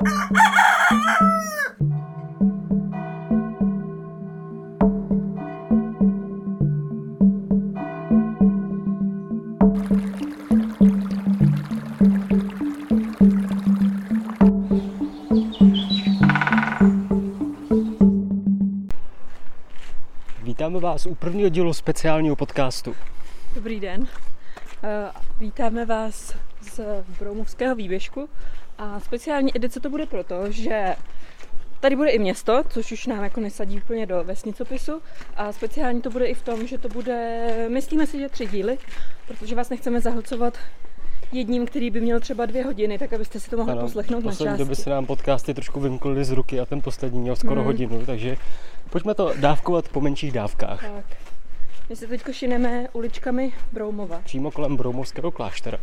Vítáme vás u prvního dílu speciálního podcastu. Dobrý den. Eh, Vítáme vás z Broumovského výběžku a speciální edice to bude proto, že tady bude i město, což už nám jako nesadí úplně do vesnicopisu a speciální to bude i v tom, že to bude, myslíme si, že tři díly, protože vás nechceme zahlcovat jedním, který by měl třeba dvě hodiny, tak abyste si to mohli poslechnout v na části. době se nám podcasty trošku vymkly z ruky a ten poslední měl skoro Hmm. hodinu, takže pojďme to dávkovat po menších dávkách. Tak. My se teď šineme uličkami Broumova. Přímo kolem Broumovského kláštera.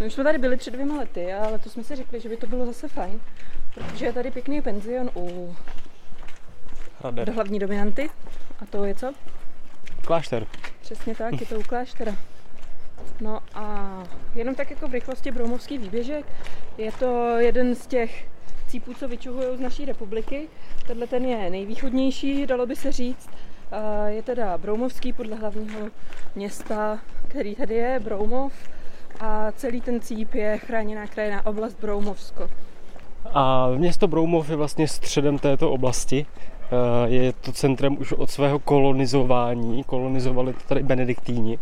My už jsme tady byli před dvěma lety, ale to jsme si řekli, že by to bylo zase fajn, protože je tady pěkný penzion u Hrader. do hlavní dominanty. A to je co? Klášter. Přesně tak, je to u kláštera. No a jenom tak jako v rychlosti Broumovský výběžek. Je to jeden z těch cípů, co vyčuhují z naší republiky. Tenhle ten je nejvýchodnější, dalo by se říct. Je teda Broumovský podle hlavního města, který tady je, Broumov. A celý ten cíp je chráněná krajinná oblast Broumovsko. A město Broumov je vlastně středem této oblasti. Eh, Je to centrem už od svého kolonizování. Kolonizovali to tady benediktíni.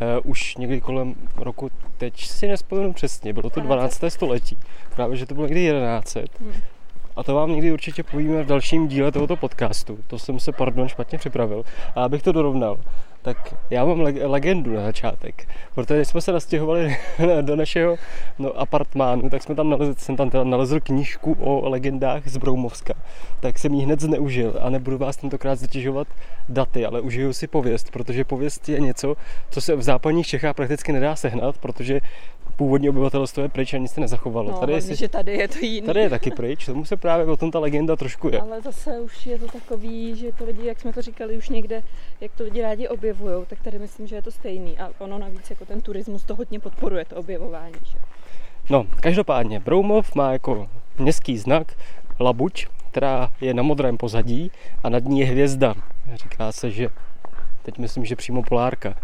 Eh, Už někdy kolem roku, teď si nespomenu přesně, bylo to 12. století. Právě, že to bylo někdy 1100. Hmm. A to vám někdy určitě povíme v dalším díle tohoto podcastu. To jsem se, pardon, špatně připravil. A abych to dorovnal, tak já mám leg- legendu na začátek. Protože když jsme se nastěhovali do našeho no, apartmánu, tak jsme tam nalezl, jsem tam teda nalezl knížku o legendách z Broumovska. Tak jsem ji hned zneužil a nebudu vás tentokrát zatěžovat daty, ale užiju si pověst, protože pověst je něco, co se v západních Čechách prakticky nedá sehnat, protože původní obyvatelstvo je pryč a nic se nezachovalo. No, tady, je, hlavně, si- že tady je to jiný. tady je taky pryč, tomu se právě o tom ta legenda trošku je. Ale zase už je to takový, že to lidi, jak jsme to říkali už někde, jak to lidi rádi objevují, tak tady myslím, že je to stejný. A ono navíc jako ten turismus to hodně podporuje, to objevování. Že? No, každopádně Broumov má jako městský znak labuť, která je na modrém pozadí a nad ní je hvězda. Říká se, že teď myslím, že přímo polárka.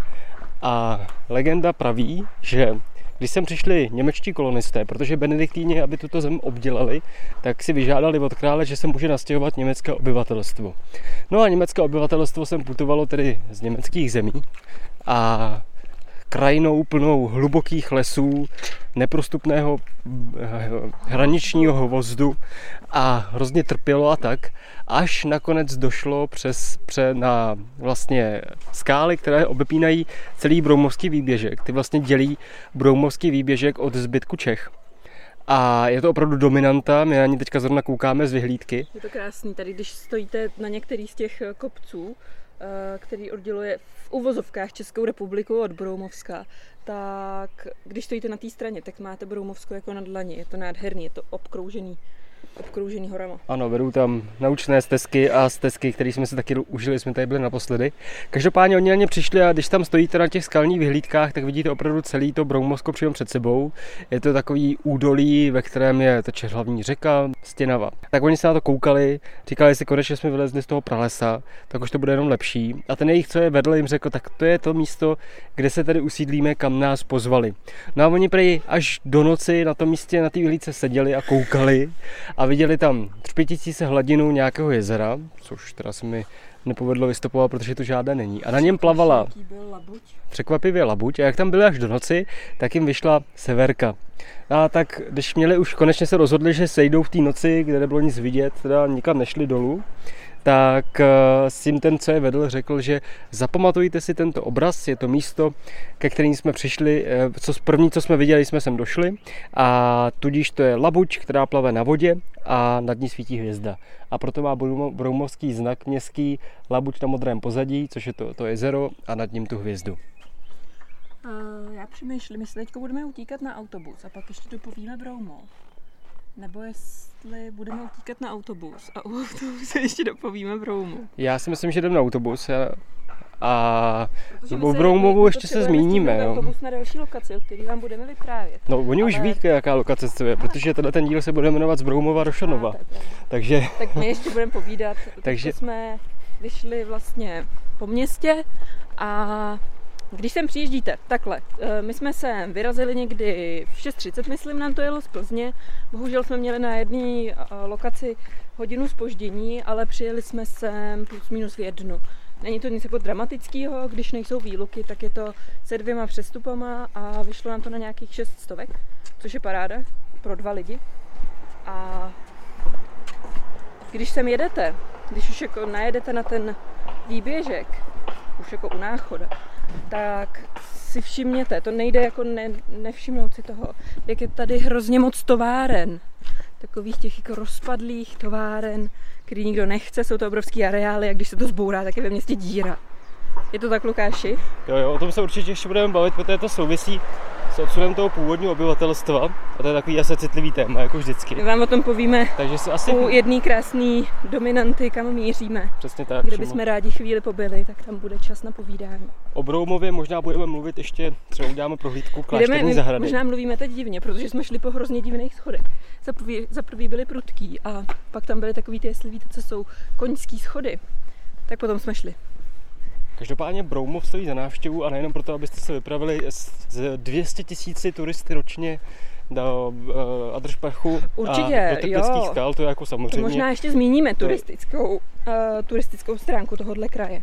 A legenda praví, že když sem přišli němečtí kolonisté, protože benediktíni, aby tuto zem obdělali, tak si vyžádali od krále, že se může nastěhovat německé obyvatelstvo. No a německé obyvatelstvo sem putovalo tedy z německých zemí a krajinou plnou hlubokých lesů, neprostupného eh, hraničního hvozdu a hrozně trpělo a tak, až nakonec došlo přes pře, na vlastně skály, které obepínají celý Broumovský výběžek. Ty vlastně dělí Broumovský výběžek od zbytku Čech. A je to opravdu dominanta, my na ní teďka zrovna koukáme z vyhlídky. Je to krásný. Tady, když stojíte na některý z těch eh, kopců, který odděluje v uvozovkách Českou republiku od Broumovska, tak když stojíte na té straně, tak máte Broumovsko jako na dlani. Je to nádherný, je to obkroužený, obkroužený horama. Ano, vedou tam naučné stezky a stezky, které jsme si taky užili, jsme tady byli naposledy. Každopádně oni na ně přišli a když tam stojíte na těch skalních vyhlídkách, tak vidíte opravdu celý to Broumovsko přímo před sebou. Je to takový údolí, ve kterém je teče hlavní řeka, Stěnava. Tak oni se na to koukali, říkali si, konečně jsme vylezli z toho pralesa, tak už to bude jenom lepší. A ten jejich, co je vedl, jim řekl, tak to je to místo, kde se tady usídlíme, kam nás pozvali. No a oni prej až do noci na tom místě, na té vyhlídce seděli a koukali a viděli tam třpitící se hladinu nějakého jezera, což teda se mi nepovedlo vystopovat, protože to žádné není. A na něm plavala překvapivě labuť a jak tam byli až do noci, tak jim vyšla severka. A tak když měli už konečně se rozhodli, že sejdou v té noci, kde nebylo nic vidět, teda nikam nešli dolů, tak eh, s tím ten, co je vedl, řekl, že zapamatujte si tento obraz, je to místo, ke kterým jsme přišli, eh, co první, co jsme viděli, jsme sem došli a tudíž to je labuť, která plave na vodě a nad ní svítí hvězda. A proto má Broumo- broumovský znak městský labuť na modrém pozadí, což je to, to jezero a nad ním tu hvězdu. Uh, já přemýšlím, jestli teď budeme utíkat na autobus a pak ještě dopovíme Broumov. Nebo jestli budeme utíkat na autobus a u autobusu ještě dopovíme Broumu. Já si myslím, že jdem na autobus a, a o Broumovu ještě se zmíníme. Jo. autobus na další lokaci, o který vám budeme vyprávět. No, oni už Ale- ví, jaká lokace to je, protože tenhle ten díl se bude jmenovat z Broumova do Šanova. A, to je pravda. Takže Tak my ještě budeme povídat. Takže jsme vyšli vlastně po městě a když sem přijíždíte, takhle, eh, my jsme se vyrazili někdy v 6.30, myslím, nám to jelo z Plzně. Bohužel jsme měli na jedné lokaci hodinu spoždění, ale přijeli jsme sem plus minus v jednu. Není to nic jako dramatického, když nejsou výluky, tak je to se dvěma přestupama a vyšlo nám to na nějakých 6 stovek, což je paráda pro dva lidi. A když sem jedete, když už jako najedete na ten výběžek, už jako u náchoda, tak si všimněte, to nejde jako ne, nevšimnout si toho, jak je tady hrozně moc továren. Takových těch jako rozpadlých továren, který nikdo nechce, jsou to obrovský areály a když se to zbourá, tak je ve městě díra. Je to tak, Lukáši? jo, jo, o tom se určitě ještě budeme bavit, protože to souvisí s odsunem toho původního obyvatelstva a to je takový asi citlivý téma, jako vždycky. My vám o tom povíme Takže se asi u jedné krásné dominanty, kam míříme. přesně tak. Kde bychom rádi chvíli pobyli, tak tam bude čas na povídání. O Broumově možná budeme mluvit ještě, třeba uděláme prohlídku Jdeme, klášterní my zahrady. možná mluvíme teď divně, protože jsme šli po hrozně divných schodech. Za prvý, za prvý byly prudký a pak tam byly takový ty, jestli víte, co jsou koňský schody. Tak potom jsme šli. Každopádně Broumov stojí za návštěvu a nejenom proto, abyste se vypravili z z 200 tisíci turisty ročně do uh, Adršpachu Určitě, a do Teplických skal, to je jako To samozřejmě, možná ještě zmíníme turistickou, uh, turistickou stránku tohohle kraje.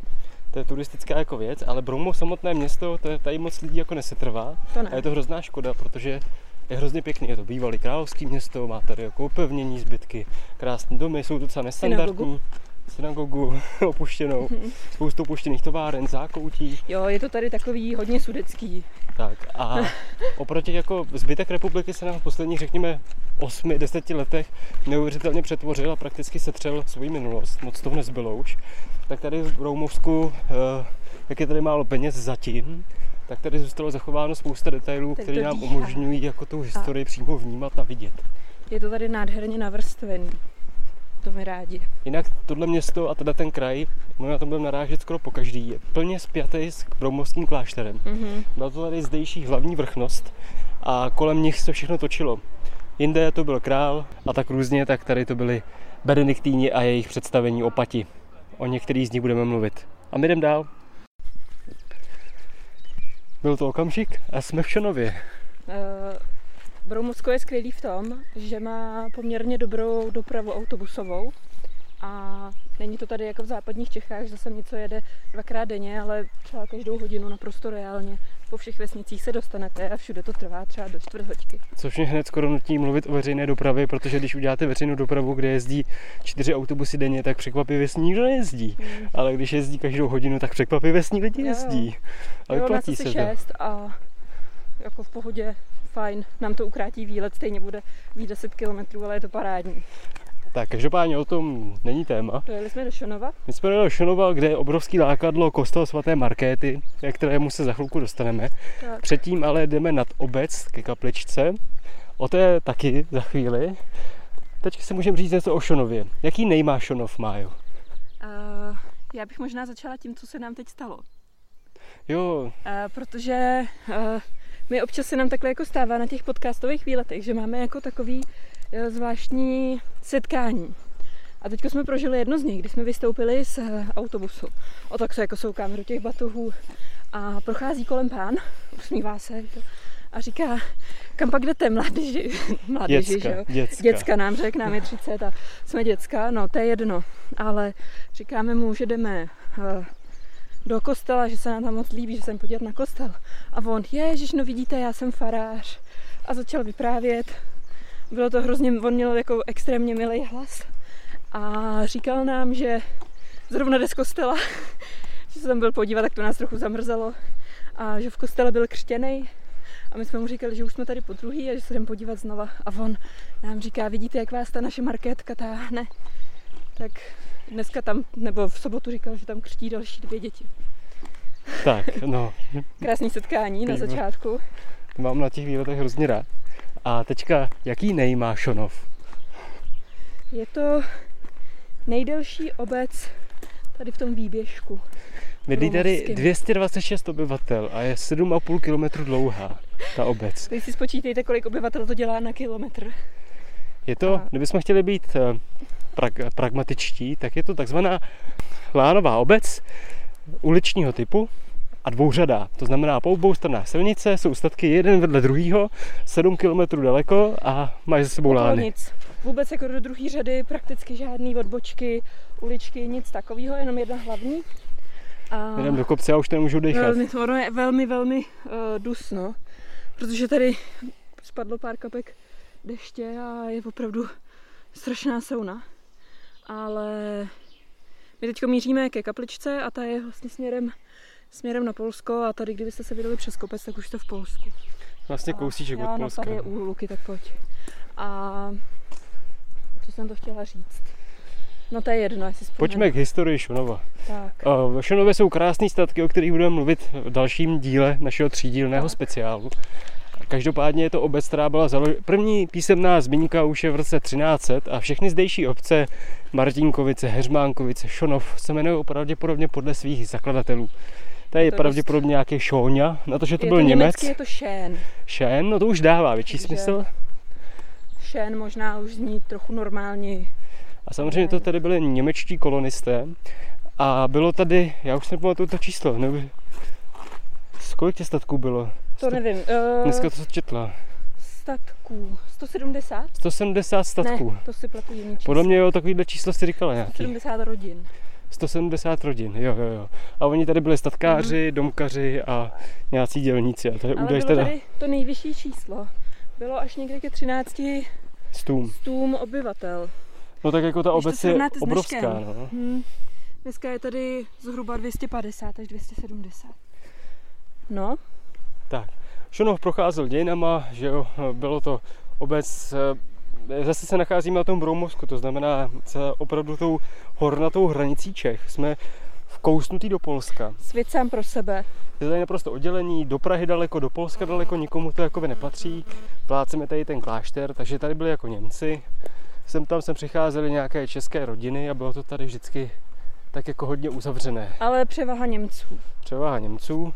to je turistická jako věc, ale Broumov samotné město, to je, tady moc lidí jako nesetrvá. To a ne. je to hrozná škoda, protože je hrozně pěkný, je to bývalý královský město, má tady jako opevnění zbytky, krásné domy, jsou docela nestandardní, synagogu opuštěnou, spoustu opuštěných továren, zákoutí, Jo, je to tady takový hodně sudecký. Tak a oproti jako zbytek republiky se nám v posledních, řekněme, 8-10 letech neuvěřitelně přetvořil a prakticky setřel svoji minulost. Moc toho nezbylo už. Tak tady v Roumovsku, eh, jak je tady málo peněz zatím, tak tady zůstalo zachováno spousta detailů, které nám umožňují jako tu historii přímo vnímat a vidět. Je to tady nádherně navrstvený. To mi rádi. Jinak tohle město a teda ten kraj, my na tom budeme narážet skoro po každý, je plně spjatý s Broumovským klášterem. Mhm. Byla to tady zdejší hlavní vrchnost a kolem nich se všechno točilo. Jinde to byl král a tak různě, tak tady to byli benediktíni a jejich představení opati. O některých z nich budeme mluvit. A my jdem dál. Byl to okamžik a jsme v Šanově. Uh, Broumovsko je skvělý v tom, že má poměrně dobrou dopravu autobusovou a není to tady jako v západních Čechách, že zase něco jede dvakrát denně, ale třeba každou hodinu naprosto reálně. Po všech vesnicích se dostanete a všude to trvá třeba do čtvrt hoďky. Což mě hned skoro nutí mluvit o veřejné dopravě, protože když uděláte veřejnou dopravu, kde jezdí čtyři autobusy denně, tak překvapivě s ní nikdo nejezdí. Mm. Ale když jezdí každou hodinu, tak překvapivě s ní lidi Jo. jezdí. A Jo, nás vyplatí asi se to. šest a jako v pohodě fajn. Nám to ukrátí výlet, stejně bude být 10 km, ale je to parádní. Tak každopádně o tom není téma. Dojeli jsme do Šonova. My jsme dojeli do Šonova, kde je obrovský lákadlo kostel svaté Markéty, ke kterému se za chvilku dostaneme. Tak. Předtím ale jdeme nad obec ke kapličce. O té taky za chvíli. Teď si můžeme říct něco o Šonově. Jaký nejmá Šonov, Májo? Uh, já bych možná začala tím, co se nám teď stalo. Jo, Uh, protože uh, my občas se nám takhle jako stává na těch podcastových výletech, že máme jako takový uh, zvláštní setkání. A teď jsme prožili jedno z nich, kdy jsme vystoupili z uh, autobusu. O tak se jako soukáme do těch batohů a prochází kolem pán, usmívá se a říká, kam pak jdete, mládeži? mládeži děcka, že jo? děcka. Děcka nám řekl, nám je 30 a jsme děcka, no to je jedno. Ale říkáme mu, že jdeme eh, do kostela, že se nám tam moc líbí, že jsem podívat na kostel. A on, ježiš, no vidíte, já jsem farář. A začal vyprávět. Bylo to hrozně, on měl jako extrémně milý hlas. A říkal nám, že zrovna jde z kostela, že se tam byl podívat, tak to nás trochu zamrzelo. A že v kostele byl křtěnej. A my jsme mu říkali, že už jsme tady po druhý a že se jdeme podívat znova. A on nám říká, vidíte, jak vás ta naše markétka táhne. Tak dneska tam, nebo v sobotu říkal, že tam křtí další dvě děti. Tak, no, Krásný setkání na Výborně. začátku. to mám na těch výletech hrozně rád. A teďka, jaký nejmá Šonov? Je to nejdelší obec tady v tom výběžku. Bydlí tady Bromovským. 226 obyvatel a je 7,5 km dlouhá ta obec. Teď si spočítejte, kolik obyvatel to dělá na kilometr. Je to, A- kdybychom chtěli být eh, prag- pragmatičtí, tak je to takzvaná lánová obec uličního typu a dvouřadá. To znamená po obou stranách silnice jsou statky jeden vedle druhého, 7 km daleko a mají za sebou lány. nic. Vůbec jako do druhé řady prakticky žádný odbočky, uličky, nic takového, jenom jedna hlavní. A Jdem do kopce a už to nemůžu dechat. velmi, ono je velmi, velmi uh, dusno, protože tady spadlo pár kapek deště a je opravdu strašná sauna. Ale my teď míříme ke kapličce a ta je vlastně směrem, směrem na Polsko a tady, kdybyste se vydali přes kopec, tak už jste v Polsku. Vlastně A kousíček od Polska. tady je u Luky, tak pojď. A co jsem to chtěla říct? No to je jedno, jestli vzpomenu. Pojďme k historii Šunova. Tak. Eh, V Šunově jsou krásné statky, o kterých budeme mluvit v dalším díle našeho třídílného Tak. speciálu. Každopádně je to obec, která byla založena. První písemná zmínka už je v roce 1300 a všechny zdejší obce, Martinkovice, Heřmánkovice, Šonov, se jmenují pravděpodobně podle svých zakladatelů. Tady je To pravděpodobně nějaký Šóňa, na to, že to je byl to Němec. je to Šén. Šén, no to už dává větší Takže- smysl. Šén možná už zní trochu normálně. A samozřejmě to tady byli němečtí kolonisté. A bylo tady, já už nepamatuju to číslo, nebo kolik těch statků bylo? To nevím. Uh, Dneska to četla. Statků. 170? 170 statků. Ne, to si pletu jiný číslo. Podle mě jo, takovýhle číslo jsi říkala nějaký. 170 rodin. 170 rodin, jo, jo, jo. A oni tady byli statkáři, domkaři a nějací dělníci. A to je Ale údaj bylo teda tady to nejvyšší číslo. Bylo až někde ke 13 stům. stům obyvatel. No tak jako ta Když obec je obrovská, no. Hmm. Dneska je tady zhruba 250 až 270. No, Tak, Šunov procházel dějinama, že jo, bylo to obec, eh, zase se nacházíme na tom Broumovsku, to znamená za opravdu tou hornatou hranicí Čech. Jsme vkousnutý do Polska. svět sám pro sebe. Je tady naprosto oddělení, do Prahy daleko, do Polska daleko, nikomu to jakoby nepatří. Pláceme tady ten klášter, takže tady byli jako Němci. Sem tam sem přicházely nějaké české rodiny a bylo to tady vždycky tak jako hodně uzavřené. Ale převaha Němců. Převaha Němců.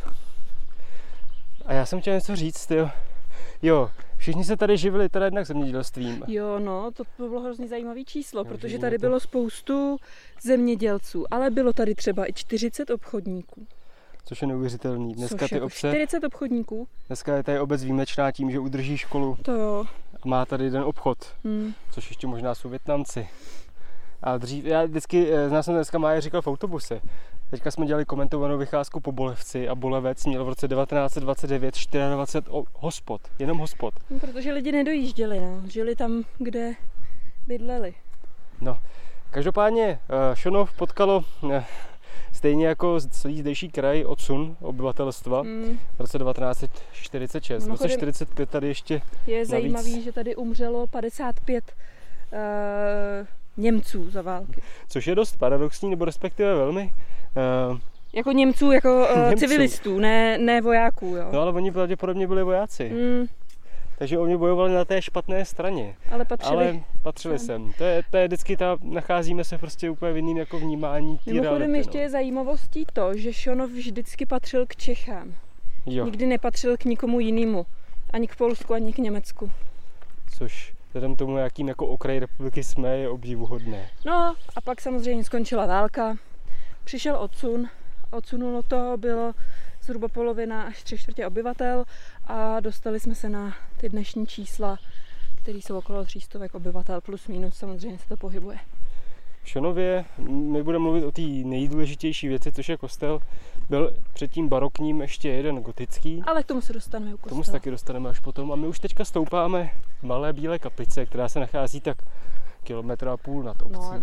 A já jsem chtěl něco říct, jo. Jo, všichni se tady živili teda jednak zemědělstvím. Jo, no, to bylo hrozně zajímavé číslo, Takže protože tady to- bylo spoustu zemědělců, ale bylo tady třeba i 40 obchodníků. Což je neuvěřitelný. Dneska Což ty jako obce, 40 obchodníků, dneska je tady obec výjimečná tím, že udrží školu to jo. a má tady jeden obchod. Hm. což ještě možná jsou Větnamci. A dřív, já vždycky, eh, znal jsem dneska Máje říkal v autobuse. Teďka jsme dělali komentovanou vycházku po Bolevci a Bolevec měl v roce 1929 24 o- hospod, jenom hospod. No, protože lidi nedojížděli, no. žili tam, kde bydleli. Každopádně eh, Šonov potkalo eh, stejně jako celý zdejší kraj odsun obyvatelstva Hm. v roce 1946. V roce Mimochodem- 45 tady ještě, Je zajímavý, že tady umřelo 55 uh, Němců za války. což je dost paradoxní, nebo respektive velmi. Eh, Jako Němců, jako uh, Němců. civilistů, ne, ne vojáků, jo. No ale oni pravděpodobně byli vojáci, Hm, takže oni bojovali na té špatné straně. ale patřili. Ale patřili sem. sem. To je, to je vždycky ta, nacházíme se prostě úplně v jiným jako vnímání té Mimochodem reality, ještě no. je zajímavostí to, že Šonov vždycky patřil k Čechám. Jo, Nikdy nepatřil k nikomu jinému. Ani k Polsku, ani k Německu. což vzhledem tomu, jakým jako okraj republiky jsme, je obdivuhodné. No a pak samozřejmě skončila válka. Přišel odsun. Odsunulo to, bylo zhruba polovina až tři čtvrtě obyvatel a dostali jsme se na ty dnešní čísla, které jsou okolo 300 obyvatel, plus minus samozřejmě se to pohybuje. V Šonově my budeme mluvit o té nejdůležitější věci, což je kostel. Byl předtím barokním ještě jeden gotický. Ale k tomu se dostaneme u K tomu kostela. se taky dostaneme až potom. A my už teďka stoupáme v Malé Bílé kaplice, která se nachází tak kilometr a půl nad obcí. No,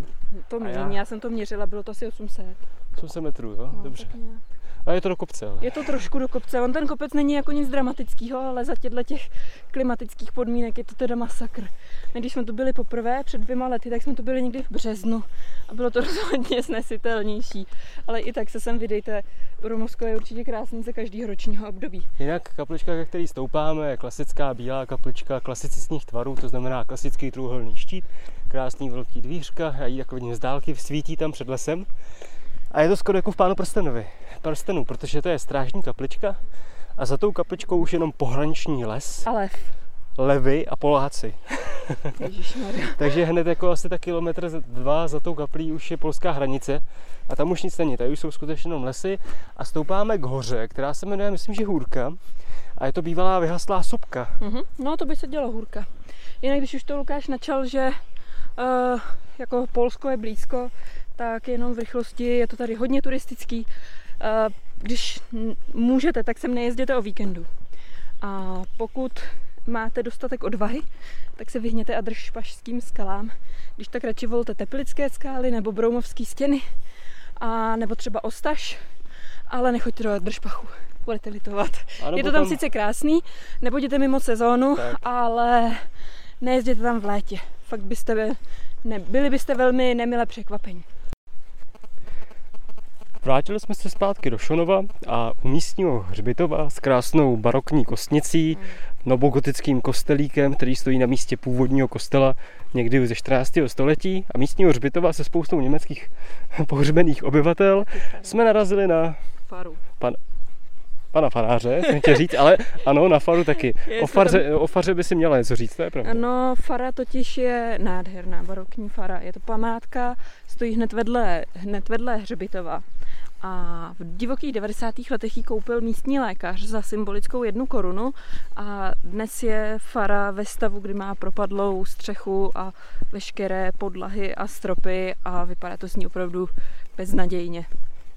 to A já- já jsem to měřila, bylo to asi 800. 800 metrů, jo? No, Dobře. tak nějak. A je to do kopce, ale. Je to trošku do kopce. On ten kopec není jako nic dramatického, ale za těchto těch klimatických podmínek je to teda masakr. Když jsme tu byli poprvé před dvěma lety, tak jsme tu byli někdy v březnu a bylo to rozhodně snesitelnější. Ale i tak se sem vydejte. Rumovsko je určitě krásný za každého ročního období. Jinak kaplička, ke který stoupáme, je klasická bílá kaplička klasicistních tvarů, to znamená klasický trůhelný štít, krásný velký dvířka, a jí jako vidím z dálky, svítí tam před lesem. A je to skoro jako v Pánu prstenovi, prstenu, protože to je strážní kaplička a za tou kapličkou už jenom pohraniční les, A lev. levy a Poláci. Takže hned jako asi tak kilometr dva za tou kaplí už je polská hranice a tam už nic není, tady už jsou skutečně jenom lesy a stoupáme k hoře, která se jmenuje, myslím, že Hůrka a je to bývalá vyhaslá sopka. Mhm. No to by se dělo hůrka. Jinak když už to Lukáš načal, že uh, jako Polsko je blízko, tak jenom v rychlosti je to tady hodně turistický. Uh, když můžete, tak sem nejezděte o víkendu. A pokud máte dostatek odvahy, tak se vyhněte Adršpašským skalám. Když tak radši volte Teplické skály nebo Broumovské stěny, a nebo třeba Ostaš, ale nechoďte do Adršpachu, budete litovat. A Je to tam sice krásný, nebudete mimo sezónu, Tak. ale nejezděte tam v létě. Fakt byste by, ne, byli byste velmi nemile překvapení. Vrátili jsme se zpátky do Šonova a u místního hřbitova s krásnou barokní kostnicí, novogotickým kostelíkem, který stojí na místě původního kostela někdy ze 14. století a místního hřbitova se spoustou německých pohřbených obyvatel jsme narazili na Faru. pana faráře, jsem chtěl říct, ale ano, na faru taky. Je, O, farze, o faře by si měla něco říct, to je pravda. No, fara totiž je nádherná, barokní fara. Je to památka, stojí hned vedle, hned vedle hřbitova. A v divokých 90. letech ji koupil místní lékař za symbolickou jednu korunu a dnes je fara ve stavu, kdy má propadlou střechu a veškeré podlahy a stropy a vypadá to z ní opravdu beznadějně.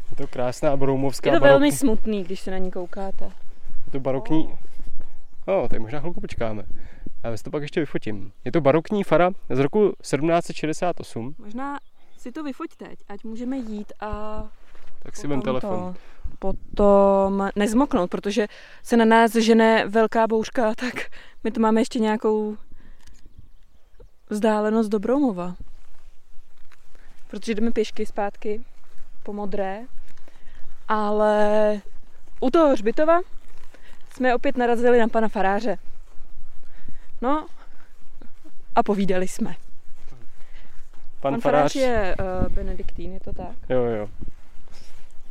Je to krásná broumovská Je to barok- velmi smutný, když se na ní koukáte. Je to barokní... No, tak možná chvilku počkáme. Já to pak ještě vyfotím. Je to barokní fara z roku 1768, Možná si to vyfoť teď, ať můžeme jít a tak si vem telefon. To, potom nezmoknout, protože se na nás žene velká bouřka, tak my tu máme ještě nějakou vzdálenost do Broumova. Protože jdeme pěšky zpátky po modré, ale u toho hřbitova jsme opět narazili na pana faráře. No a povídali jsme. Pan, Pan farář... farář je uh, benediktín, je to tak? Jo, jo,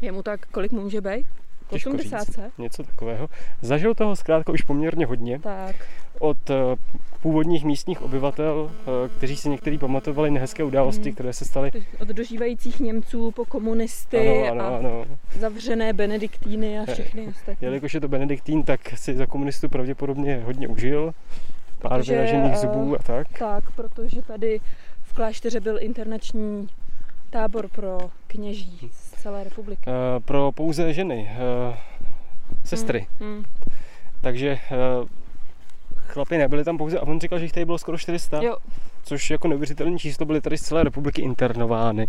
Je mu tak, kolik mu může být? Těžko 80. říct. něco takového. Zažil toho zkrátka už poměrně hodně Tak. od eh, původních místních obyvatel, eh, kteří si někteří pamatovali nehezké události, Hmm. které se staly. Od dožívajících Němců po komunisty Ano, ano, a ano. zavřené benediktíny a všechny ostatní. Jelikož je to benediktín, tak si za komunistů pravděpodobně hodně užil. Pár Protože, vyražených eh, zubů a tak. Tak, protože tady v klášteře byl internační tábor pro kněží z celé republiky. Eh, Pro pouze ženy, eh, sestry. Hmm. Takže eh, chlapi nebyli tam pouze, a on říkal, že jich tady bylo skoro 400, Jo, což jako neuvěřitelné číslo, byly tady z celé republiky internovány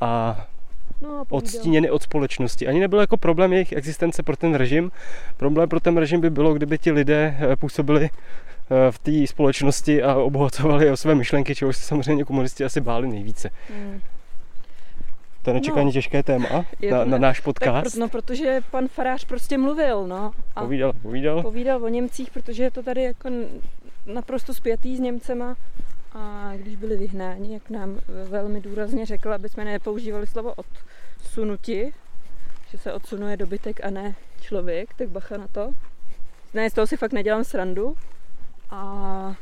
a no odstíněny od společnosti. Ani nebyl jako problém jejich existence pro ten režim. Problém pro ten režim by bylo, kdyby ti lidé působili v té společnosti a obohacovali o své myšlenky, čehož se samozřejmě komunisti asi báli nejvíce. Hmm. To je nečekaně No. těžké téma Je na, na náš Tak, podcast. pro- no, protože pan farář prostě mluvil, no. A Povídal, povídal. povídal o Němcích, protože je to tady jako naprosto spjatý s Němcema. A když byli vyhnáni, jak nám velmi důrazně řekl, aby jsme nepoužívali slovo odsunuti, že se odsunuje dobytek a ne člověk, tak bacha na to. Ne, z toho si fakt nedělám srandu. A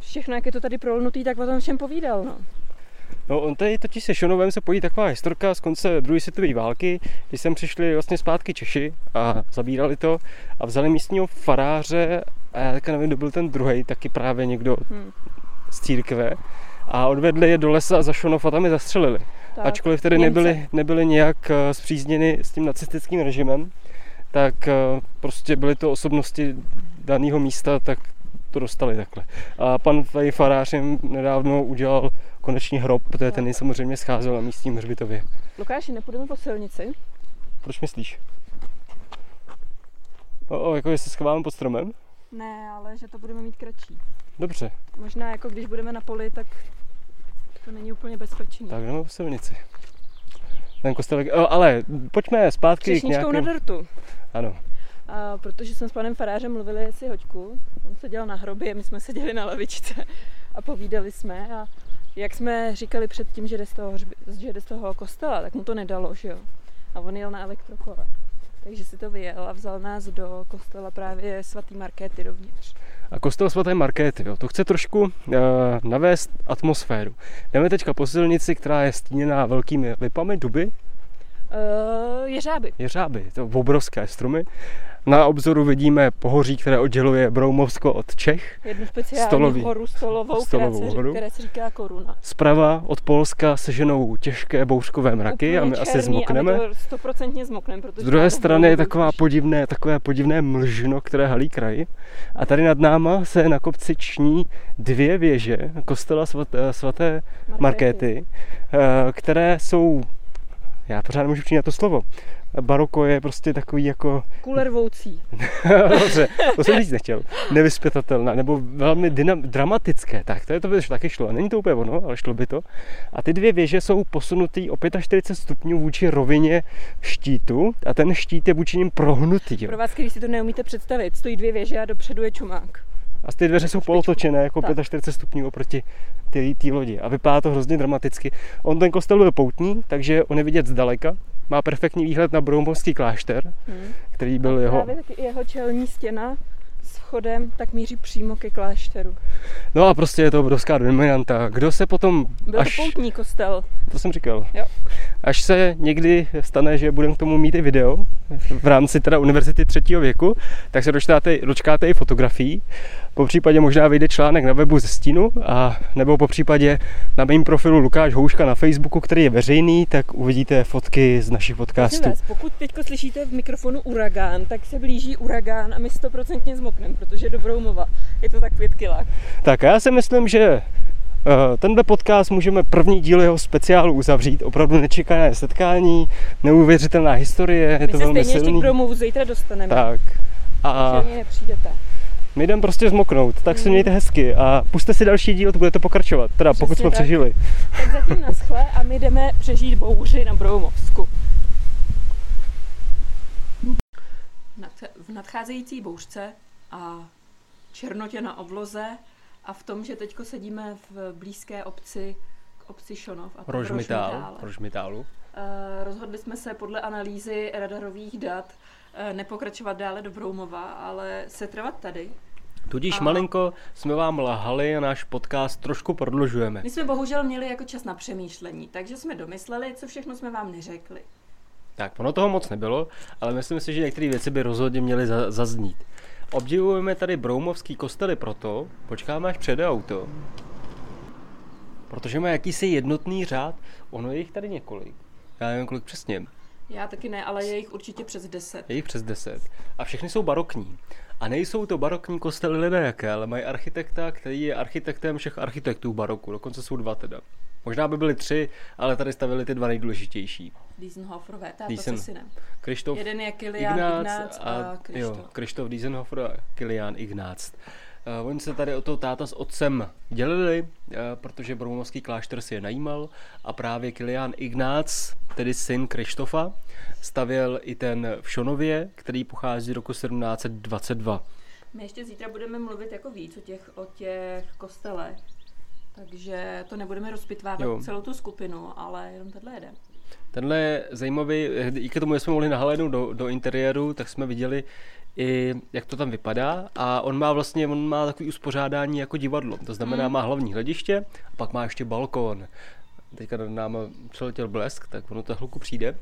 všechno, jak je to tady prolnutý, tak o tom všem povídal, no. No, on tady totiž se Šonovem se pojí taková historka z konce druhé světové války, kdy sem přišli vlastně zpátky Češi a zabírali to a vzali místního faráře a já teďka nevím, kdo byl ten druhý, taky právě někdo Hm. z církve a odvedli je do lesa za Šonov a tam je zastřelili. Tak, Ačkoliv tedy Němce. nebyli, nebyli nějak eh, zpřízněni s tím nacistickým režimem, tak eh, prostě byly to osobnosti daného místa, tak to dostali takhle. A pan tady farář jim nedávno udělal konečný hrob, protože ten samozřejmě scházel na místním hřbitově. Lukáši, nepůjdeme po silnici? Proč myslíš? O, o jako jestli schováme pod stromem? Ne, ale že to budeme mít kratší. Dobře, Možná jako když budeme na poli, tak to není úplně bezpečný. tak jdeme po silnici. Ten kostelek, o, ale pojďme zpátky k Třešničkou na nějakým... dortu. Ano, A protože jsme s panem farářem mluvili asi hoďku, on seděl na hrobě, my jsme seděli na lavičce a povídali jsme a jak jsme říkali předtím, že jde z toho, že jde z toho kostela, tak mu to nedalo, že jo. A on jel na elektrokole. Takže si to vyjel a vzal nás do kostela právě svatý Markéty dovnitř. a kostel svaté Markéty, jo, to chce trošku uh, navést atmosféru. Jdeme teďka po silnici, která je stíněná velkými lipami, duby, Uh, jeřáby. jeřáby, to obrovské stromy. Na obzoru vidíme pohoří, které odděluje Broumovsko od Čech. Jednu speciální Stolový. horu stolovou, Stolovou která, se, horu. které se říká koruna. Zprava od Polska se ženou těžké bouřkové mraky a my Úplně asi černý zmokneme. A my to stoprocentně zmokneme, protože Z druhé strany je taková podivné, takové podivné mlžno, které halí kraj. A tady nad náma se na kopci ční dvě věže kostela svaté, svaté Markéty, eh, které jsou, já pořád nemůžu přijít na to slovo, baroko je prostě takový jako, Kulervoucí. dobře, to jsem říct nechtěl, nevyspětatelná, nebo velmi dynam, dramatické, tak to je to by taky šlo, není to úplně ono, ale šlo by to. A ty dvě věže jsou posunutý o 45 stupňů vůči rovině štítu a ten štít je vůči ním prohnutý. Jo. Pro vás, když si to neumíte představit, stojí dvě věže a dopředu je čumák. A ty dveře jsou polotočené jako Tak. 45 stupňů oproti té lodi. A vypadá to hrozně dramaticky. On ten kostel byl poutní, takže on je vidět zdaleka. Má perfektní výhled na Broumovský klášter, Hmm. který byl jeho... Právě taky jeho čelní stěna s vchodem tak míří přímo ke klášteru. No a prostě je to obrovská dominanta. Kdo se potom, Byl až, to poutní kostel. to jsem říkal, Jo. až se někdy stane, že budeme k tomu mít i video v rámci teda univerzity třetího věku, tak se dočkáte, dočkáte i fotografií. Po případě možná vyjde článek na webu ze stínu, a nebo po případě na mém profilu Lukáš Houška na Facebooku, který je veřejný, tak uvidíte fotky z našich podcastů. vás, pokud teď slyšíte v mikrofonu uragán, tak se blíží uragán a my stoprocentně zmokneme, protože do Broumova je to tak pět kilák. Tak a já si myslím, že tenhle podcast můžeme první díl jeho speciálu uzavřít. Opravdu nečekané setkání, neuvěřitelná historie, je My to se velmi stejně ještě silný. k Broumovu zítra dostaneme. Tak. A Takže nepřijdete. my jdeme prostě zmoknout, tak se Mm. mějte hezky a puste si další díl, to budete pokračovat, teda pokud Přesně jsme tak. přežili. Tak zatím naschle a my jdeme přežít bouři na Broumovsku. V nadcházející bouřce a černotě na obloze a v tom, že teďko sedíme v blízké obci k obci Šonov a Rožmitále. Rožmitálu. Eh, Rozhodli jsme se podle analýzy radarových dat eh, nepokračovat dále do Broumova, ale setrvat tady. Tudíž A- malinko jsme vám lhali a náš podcast trošku prodlužujeme. My jsme bohužel měli jako čas na přemýšlení, takže jsme domysleli, co všechno jsme vám neřekli. Tak, ono toho moc nebylo, ale myslím si, že některé věci by rozhodně měly za- zaznít. Obdivujeme tady Broumovský kostely proto, počkáme až přede auto, protože má jakýsi jednotný řád, ono je jich tady několik. Já nevím, kolik přesně, Já taky ne, ale je jich určitě přes 10. je jich přes 10. A všechny jsou barokní. A nejsou to barokní kostely lidé jaké, ale mají architekta, který je architektem všech architektů baroku, dokonce jsou dva teda. Možná by byly tři, ale tady stavili ty dva nejdůležitější. Diesenhoferové, táta Diesen- se synem. Krištof Jeden je Kilian Ignác a, jo, Krištof. Krištof Diesenhofer a Kilian Ignác. Uh, oni se tady o toho táta s otcem dělili, uh, protože Broumovský klášter si je najímal a právě Kilian Ignác, tedy syn Krištofa, stavěl i ten v Šonově, který pochází z roku 1722. My ještě zítra budeme mluvit jako víc o těch, o těch kostelech. Takže to nebudeme rozpitvávat Jo. celou tu skupinu, ale jenom tenhle jeden. Tenhle je zajímavý, díky tomu, že jsme mohli nahlédnout do, do interiéru, tak jsme viděli i jak to tam vypadá a on má vlastně, on má takový uspořádání jako divadlo, to znamená Hmm. má hlavní hlediště a pak má ještě balkón. Teďka nad náma přeletěl blesk, tak ono to chvilku přijde.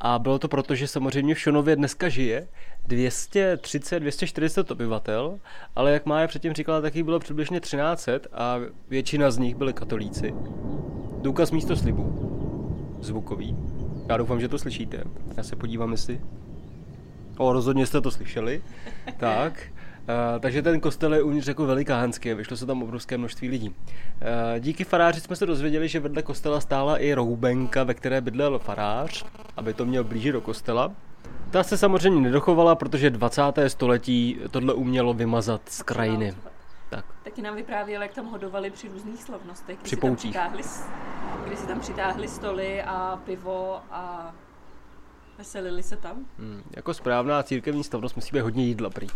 A bylo to proto, že samozřejmě v Šonově dneska žije 230-240 obyvatel, ale jak Mája předtím říkala, tak jich bylo přibližně 1300 a většina z nich byli katolíci. Důkaz místo slibu. Zvukový. Já doufám, že to slyšíte. Já se podívám, jestli... O, rozhodně jste to slyšeli. tak. Uh, takže ten kostel je uvnitř jako velikánský, vyšlo se tam obrovské množství lidí. Uh, díky faráři jsme se dozvěděli, že vedle kostela stála i roubenka, ve které bydlel farář, aby to měl blíže do kostela. Ta se samozřejmě nedochovala, protože 20. století tohle umělo vymazat z krajiny. Tak. Taky nám vyprávěli, jak tam hodovali při různých slavnostech. Při poutích. Kdy si tam přitáhli stoly a pivo a veselili se tam. Hmm, jako správná církevní stavnost musí být hodně jídla prý.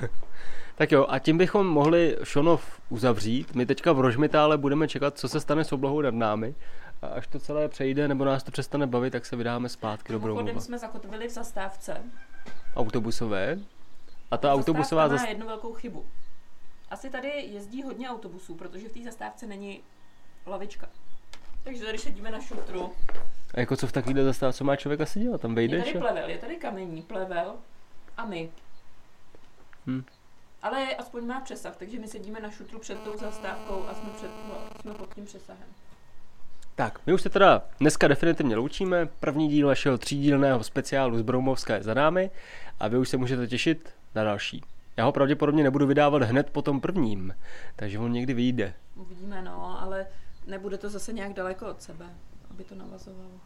tak jo, a tím bychom mohli Šonov uzavřít. My teďka v Rožmitále budeme čekat, co se stane s oblohou nad námi. A až to celé přejde, nebo nás to přestane bavit, tak se vydáme zpátky do Broumova. jsme zakotvili v zastávce. Autobusové. A ta autobusová zastávka má jednu velkou chybu. Asi tady jezdí hodně autobusů, protože v té zastávce není lavička. Takže tady sedíme na šutru. A jako co v takovýhle zastávce má člověk asi dělat? Tam vejdeš? Je tady plevel, je tady kamení, plevel a my. Hm. Ale aspoň má přesah, takže my sedíme na šutru před tou zastávkou a jsme, před, no, jsme pod tím přesahem. Tak, my už se teda dneska definitivně loučíme. První díl našeho třídílného speciálu z Broumovska je za námi a vy už se můžete těšit na další. Já ho pravděpodobně nebudu vydávat hned po tom prvním, takže on někdy vyjde. Uvidíme, no, ale nebude to zase nějak daleko od sebe, aby to navazovalo.